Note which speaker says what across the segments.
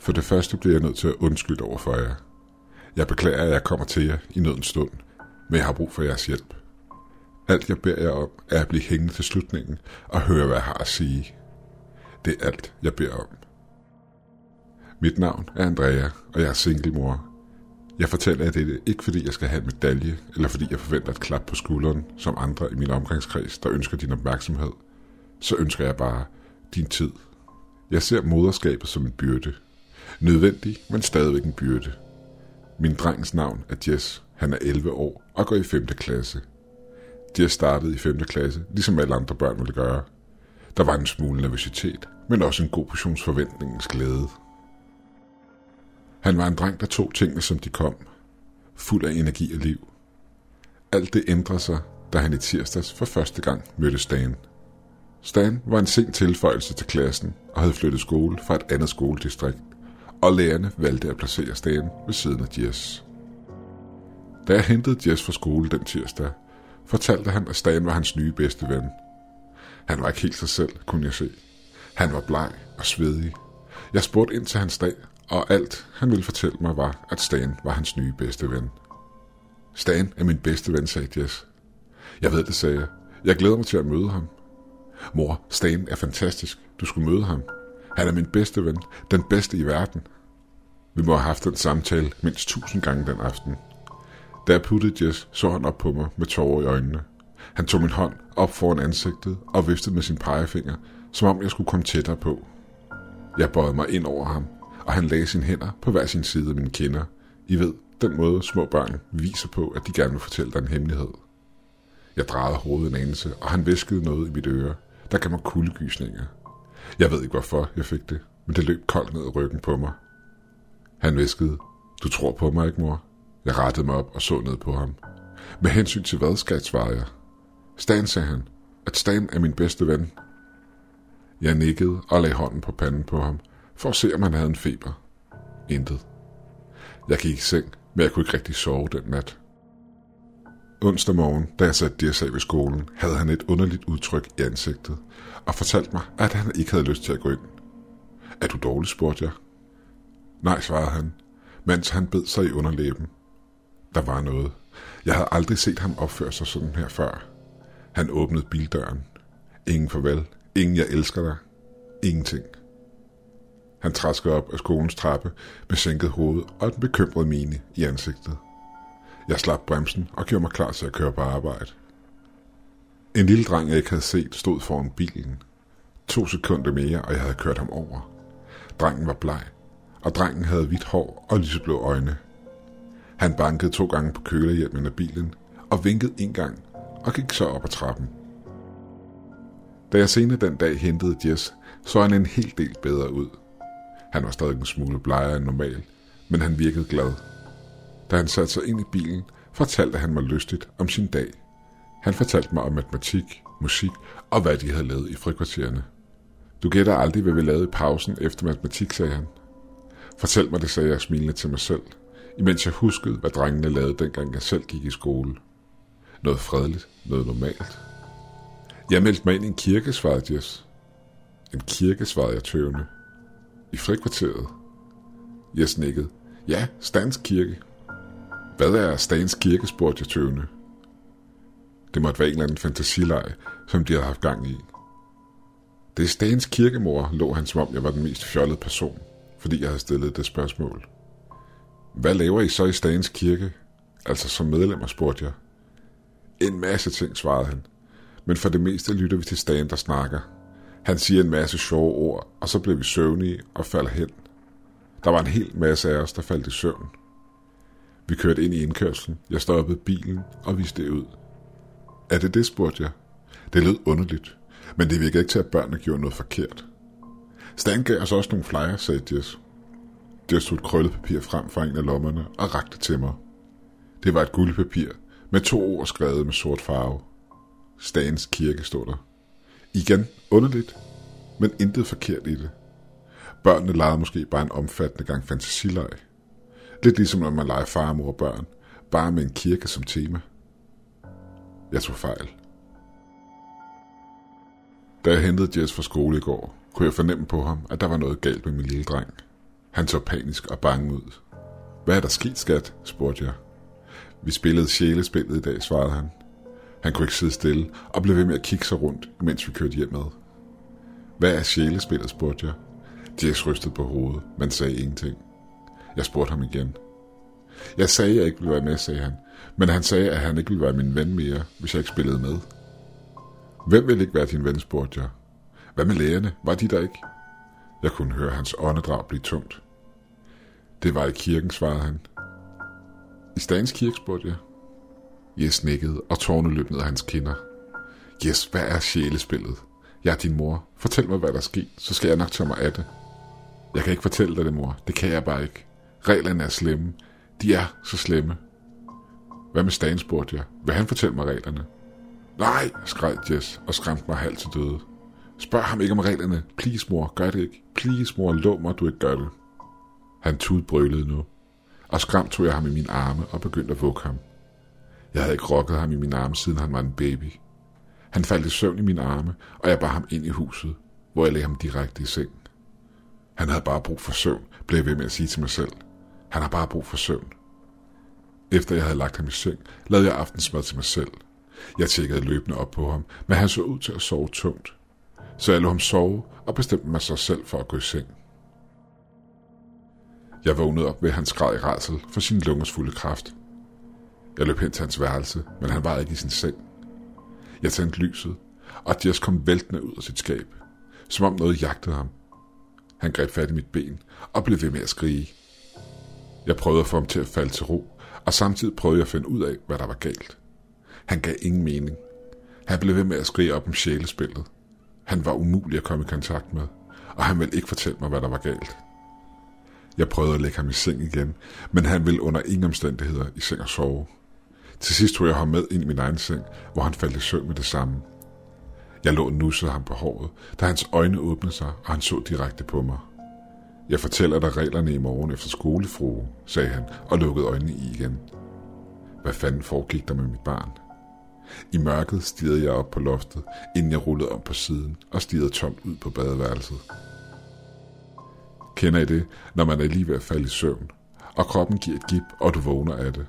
Speaker 1: For det første bliver jeg nødt til at undskylde over for jer. Jeg beklager, at jeg kommer til jer i nødens stund, men jeg har brug for jeres hjælp. Alt jeg beder jer om, er at blive hængende til slutningen og høre, hvad jeg har at sige. Det er alt, jeg beder om. Mit navn er Andrea, og jeg er singlemor. Jeg fortæller jer det ikke fordi jeg skal have en medalje, eller fordi jeg forventer et klap på skulderen, som andre i min omgangskreds, der ønsker din opmærksomhed. Så ønsker jeg bare din tid. Jeg ser moderskabet som en byrde. Nødvendig, men stadigvæk en byrde. Min drengs navn er Jess. Han er 11 år og går i 5. klasse. Jess startede i 5. klasse, ligesom alle andre børn ville gøre. Der var en smule nervøsitet, men også en god portions forventningens glæde. Han var en dreng, der tog tingene, som de kom. Fuld af energi og liv. Alt det ændrede sig, da han i tirsdags for første gang mødte Stan. Stan var en sen tilføjelse til klassen og havde flyttet skole fra et andet skoledistrikt, og lærerne valgte at placere Stan ved siden af Jess. Da jeg hentede Jess fra skole den tirsdag, fortalte han, at Stan var hans nye bedste ven. Han var ikke helt sig selv, kunne jeg se. Han var bleg og svedig. Jeg spurgte ind til hans dag, og alt han ville fortælle mig var, at Stan var hans nye bedste ven. Stan er min bedste ven, sagde Jess. Jeg ved det, sagde jeg. Jeg glæder mig til at møde ham. Mor, Stan er fantastisk. Du skulle møde ham. Han er min bedste ven. Den bedste i verden. Vi må have haft den samtale mindst tusind gange den aften. Da jeg puttede Jess, så han op på mig med tårer i øjnene. Han tog min hånd op foran ansigtet og viftede med sin pegefinger, som om jeg skulle komme tættere på. Jeg bøjede mig ind over ham, og han lagde sine hænder på hver sin side af mine kinder. I ved, den måde små børn viser på, at de gerne vil fortælle dig en hemmelighed. Jeg drejede hovedet en anelse, og han viskede noget i mit øre, der gav mig kuldegysninger. Jeg ved ikke hvorfor jeg fik det, men det løb koldt ned ad ryggen på mig. Han viskede, du tror på mig ikke, mor? Jeg rettede mig op og så ned på ham. Med hensyn til hvad, skat, svarede jeg. Stan, sagde han, at Stan er min bedste ven. Jeg nikkede og lagde hånden på panden på ham, for at se, om han havde en feber. Intet. Jeg gik i seng, men jeg kunne ikke rigtig sove den nat. Onsdag morgen, da jeg satte Dirsa ved skolen, havde han et underligt udtryk i ansigtet, og fortalte mig, at han ikke havde lyst til at gå ind. Er du dårlig, spurgte jeg. Nej, svarede han, mens han bed sig i underlæben. Der var noget. Jeg havde aldrig set ham opføre sig sådan her før. Han åbnede bildøren. Ingen farvel. Ingen jeg elsker dig. Ingenting. Han træskede op af skolens trappe med sænket hoved og den bekymret mine i ansigtet. Jeg slap bremsen og gjorde mig klar til at køre på arbejde. En lille dreng, jeg ikke havde set, stod foran bilen. To sekunder mere, og jeg havde kørt ham over. Drengen var bleg, og drengen havde hvidt hår og lyseblå øjne. Han bankede to gange på kølerhjelmen af bilen og vinkede en gang og gik så op ad trappen. Da jeg senere den dag hentede Jess, så han en hel del bedre ud. Han var stadig en smule blegere end normal, men han virkede glad. Da han satte sig ind i bilen, fortalte han mig lystigt om sin dag. Han fortalte mig om matematik, musik og hvad de havde lavet i frikvartererne. Du gætter aldrig, hvad vi lavede i pausen efter matematik, sagde han. Fortæl mig det, sagde jeg smilende til mig selv, imens jeg huskede, hvad drengene lavede, dengang jeg selv gik i skole. Noget fredeligt, noget normalt. Jeg meldte mig ind i en kirke, svarede Jess. En kirke, svarede jeg tøvende. I frikvarteret. Jeg nikkede. Ja, Stans kirke. Hvad er Stans kirke, spurgte jeg tøvende. Det måtte være en eller anden fantasileg, som de havde haft gang i. Det er Stans kirkemor, lå han som om jeg var den mest fjollede person, fordi jeg havde stillet det spørgsmål. Hvad laver I så i Stans kirke? Altså som medlemmer, spurgte jeg. En masse ting, svarede han. Men for det meste lytter vi til Stan, der snakker. Han siger en masse sjove ord, og så bliver vi søvnige og falder hen. Der var en hel masse af os, der faldt i søvn. Vi kørte ind i indkørslen. Jeg stoppede bilen og viste det ud. Er det det, spurgte jeg. Det lød underligt, men det virkede ikke til, at børnene gjorde noget forkert. Stan gav os også nogle flyer, sagde Jess. Jess tog et krøllet papir frem fra en af lommerne og rakte til mig. Det var et guldpapir med to ord skrevet med sort farve. Stans kirke stod der. Igen underligt, men intet forkert i det. Børnene legede måske bare en omfattende gang fantasileg. Lidt ligesom når man leger far, mor og børn, bare med en kirke som tema. Jeg tog fejl. Da jeg hentede Jess fra skole i går, kunne jeg fornemme på ham, at der var noget galt med min lille dreng. Han så panisk og bange ud. Hvad er der sket, skat? spurgte jeg. Vi spillede sjælespillet i dag, svarede han. Han kunne ikke sidde stille og blev ved med at kigge sig rundt, mens vi kørte hjemad. Hvad er sjælespillet, spurgte jeg. Jess rystede på hovedet, men sagde ingenting. Jeg spurgte ham igen. Jeg sagde, at jeg ikke ville være med, sagde han. Men han sagde, at han ikke ville være min ven mere, hvis jeg ikke spillede med. Hvem vil ikke være din ven, spurgte jeg. Hvad med lægerne? Var de der ikke? Jeg kunne høre hans åndedrag blive tungt. Det var i kirken, svarede han. I Stans kirke, spurgte jeg. Jes nikkede, og tårne løb ned af hans kinder. Jes, hvad er sjælespillet? Jeg er din mor. Fortæl mig, hvad der er sket, så skal jeg nok tage mig af det. Jeg kan ikke fortælle dig det, mor. Det kan jeg bare ikke. Reglerne er slemme. De er så slemme. Hvad med Stan, spurgte jeg. Vil han fortælle mig reglerne? Nej, skreg Jess og skræmte mig halvt til døde. Spørg ham ikke om reglerne. Please, mor, gør det ikke. Please, mor, lov mig, du ikke gør det. Han tudbrølede nu, og skræmt tog jeg ham i min arme og begyndte at vugge ham. Jeg havde ikke rokket ham i min arme, siden han var en baby. Han faldt i søvn i min arme, og jeg bar ham ind i huset, hvor jeg lagde ham direkte i seng. Han havde bare brug for søvn, blev jeg ved med at sige til mig selv. Han har bare brug for søvn. Efter jeg havde lagt ham i seng, lavede jeg aftensmad til mig selv. Jeg tjekkede løbende op på ham, men han så ud til at sove tungt. Så jeg lå ham sove og bestemte mig så selv for at gå i seng. Jeg vågnede op ved, at han skræd i rædsel for sin lungers fulde kraft. Jeg løb hen til hans værelse, men han var ikke i sin seng. Jeg tændte lyset, og Jess kom væltende ud af sit skab, som om noget jagtede ham. Han greb fat i mit ben og blev ved med at skrige. Jeg prøvede at få ham til at falde til ro, og samtidig prøvede jeg at finde ud af, hvad der var galt. Han gav ingen mening. Han blev ved med at skrige op om sjælespillet. Han var umulig at komme i kontakt med, og han ville ikke fortælle mig, hvad der var galt. Jeg prøvede at lægge ham i seng igen, men han ville under ingen omstændigheder i seng og sove. Til sidst tog jeg ham med ind i min egen seng, hvor han faldt i søvn med det samme. Jeg lå og nussede ham på håret, da hans øjne åbnede sig, og han så direkte på mig. Jeg fortæller dig reglerne i morgen efter skolefrue, sagde han og lukkede øjnene i igen. Hvad fanden foregik der med mit barn? I mørket stirrede jeg op på loftet, inden jeg rullede om på siden og stirrede tomt ud på badeværelset. Kender I det, når man er lige ved at falde i søvn, og kroppen giver et gip, og du vågner af det?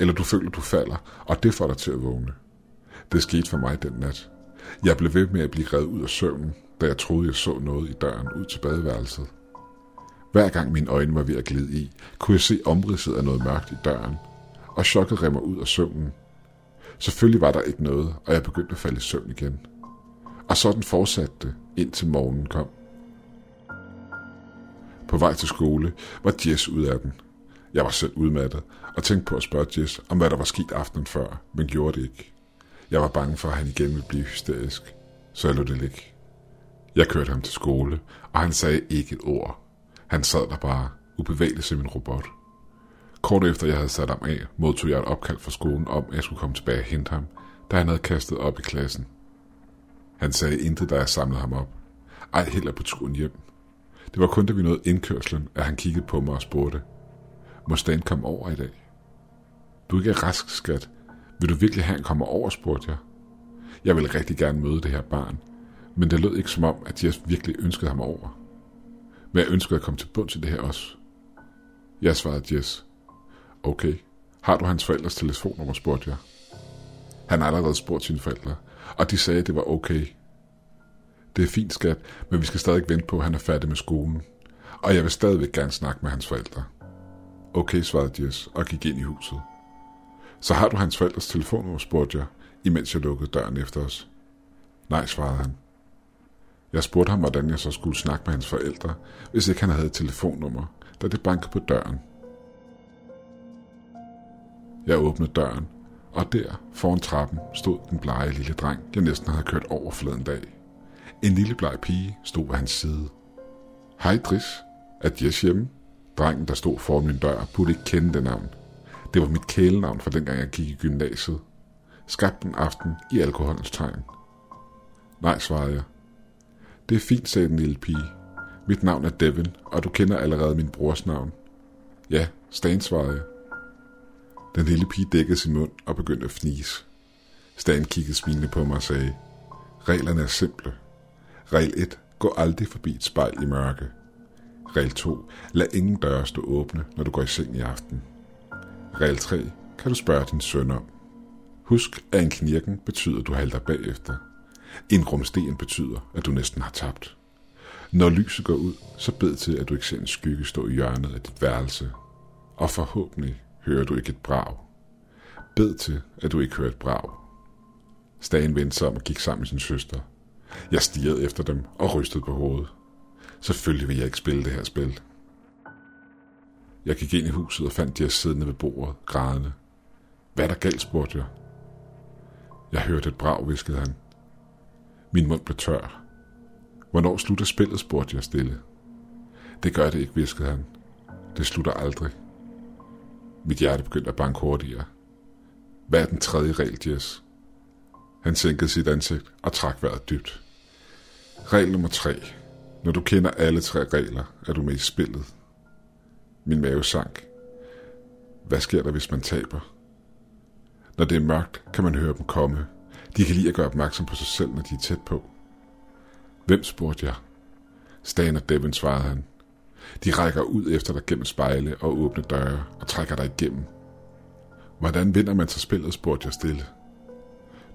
Speaker 1: Eller du føler, du falder, og det får dig til at vågne. Det skete for mig den nat. Jeg blev ved med at blive revet ud af søvnen, da jeg troede, jeg så noget i døren ud til badeværelset. Hver gang mine øjne var ved at glide i, kunne jeg se omridset af noget mørkt i døren, og chokket remmer ud af søvnen. Selvfølgelig var der ikke noget, og jeg begyndte at falde i søvn igen. Og sådan fortsatte det, indtil morgenen kom. På vej til skole var Jess ud af den. Jeg var selv udmattet og tænkte på at spørge Jess om, hvad der var sket aftenen før, men gjorde det ikke. Jeg var bange for, at han igen ville blive hysterisk, så jeg lod det ligge. Jeg kørte ham til skole, og han sagde ikke et ord. Han sad der bare, ubevægelig som en robot. Kort efter jeg havde sat ham af, modtog jeg et opkald fra skolen om, at jeg skulle komme tilbage og hente ham, da han havde kastet op i klassen. Han sagde intet, da jeg samlede ham op. Ej heller på turen hjem. Det var kun da vi nåede indkørslen, at han kiggede på mig og spurgte. Må Stan komme over i dag? Du er ikke rask, skat. Vil du virkelig have, han kommer over, spurgte jeg. Jeg ville rigtig gerne møde det her barn, men det lød ikke som om, at jeg virkelig ønskede ham over. Men jeg ønskede at komme til bunds i det her også. Jeg svarede Jess. Okay. Har du hans forældres telefonnummer, spurgte jeg. Han har allerede spurgt sine forældre, og de sagde, at det var okay. Det er fint, skat, men vi skal stadig vente på, at han er færdig med skolen. Og jeg vil stadigvæk gerne snakke med hans forældre. Okay, svarede Jess og gik ind i huset. Så har du hans forældres telefonnummer, spurgte jeg, imens jeg lukkede døren efter os. Nej, svarede han. Jeg spurgte ham, hvordan jeg så skulle snakke med hans forældre, hvis ikke han havde et telefonnummer, da det bankede på døren. Jeg åbnede døren, og der, foran trappen, stod den blege lille dreng, jeg næsten havde kørt over forleden dag. En lille bleg pige stod ved hans side. Hej Dris, er Jess hjemme? Drengen, der stod foran min dør, burde ikke kende det navn. Det var mit kælenavn fra dengang jeg gik i gymnasiet. Skabt en aften i alkoholens tegn. Nej, svarede jeg. Det er fint, sagde den lille pige. Mit navn er Devin, og du kender allerede min brors navn. Ja, Stan, svarede jeg. Den lille pige dækkede sin mund og begyndte at fnise. Stan kiggede smilende på mig og sagde, Reglerne er simple. Regel 1. Gå aldrig forbi et spejl i mørke. Regel 2. Lad ingen døre stå åbne, når du går i seng i aften. Regel 3. Kan du spørge din søn om. Husk, at en knirken betyder, at du halter bagefter. En rumsten betyder, at du næsten har tabt. Når lyset går ud, så bed til, at du ikke ser en skygge stå i hjørnet af dit værelse. Og forhåbentlig hører du ikke et brag. Bed til, at du ikke hører et brag. Stagen vendte sig om og gik sammen med sin søster. Jeg stirrede efter dem og rystede på hovedet. Selvfølgelig vil jeg ikke spille det her spil. Jeg gik ind i huset og fandt de siddende ved bordet, grædende. Hvad er der galt, spurgte jeg. Jeg hørte et brag, viskede han. Min mund blev tør. Hvornår slutter spillet, spurgte jeg stille. Det gør det ikke, viskede han. Det slutter aldrig. Mit hjerte begyndte at banke hurtigere. Hvad er den tredje regel, Jess? Han sænkede sit ansigt og trak vejret dybt. Regel nummer tre. Når du kender alle tre regler, er du med i spillet. Min mave sank. Hvad sker der, hvis man taber? Når det er mørkt, kan man høre dem komme. De kan lide at gøre opmærksom på sig selv, når de er tæt på. Hvem spurgte jeg? Stan og Devin, svarede han. De rækker ud efter dig gennem spejle og åbne døre og trækker dig igennem. Hvordan vinder man så spillet, spurgte jeg stille.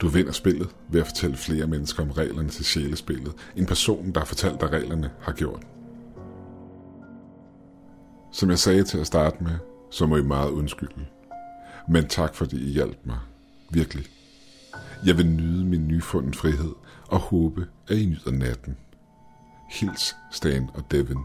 Speaker 1: Du vinder spillet ved at fortælle flere mennesker om reglerne til sjælespillet, end personen, der har fortalt dig reglerne, har gjort. Som jeg sagde til at starte med, så må I meget undskylde. Men tak fordi I hjalp mig. Virkelig. Jeg vil nyde min nyfundne frihed og håbe, at I nyder natten. Hils Stan og Devin.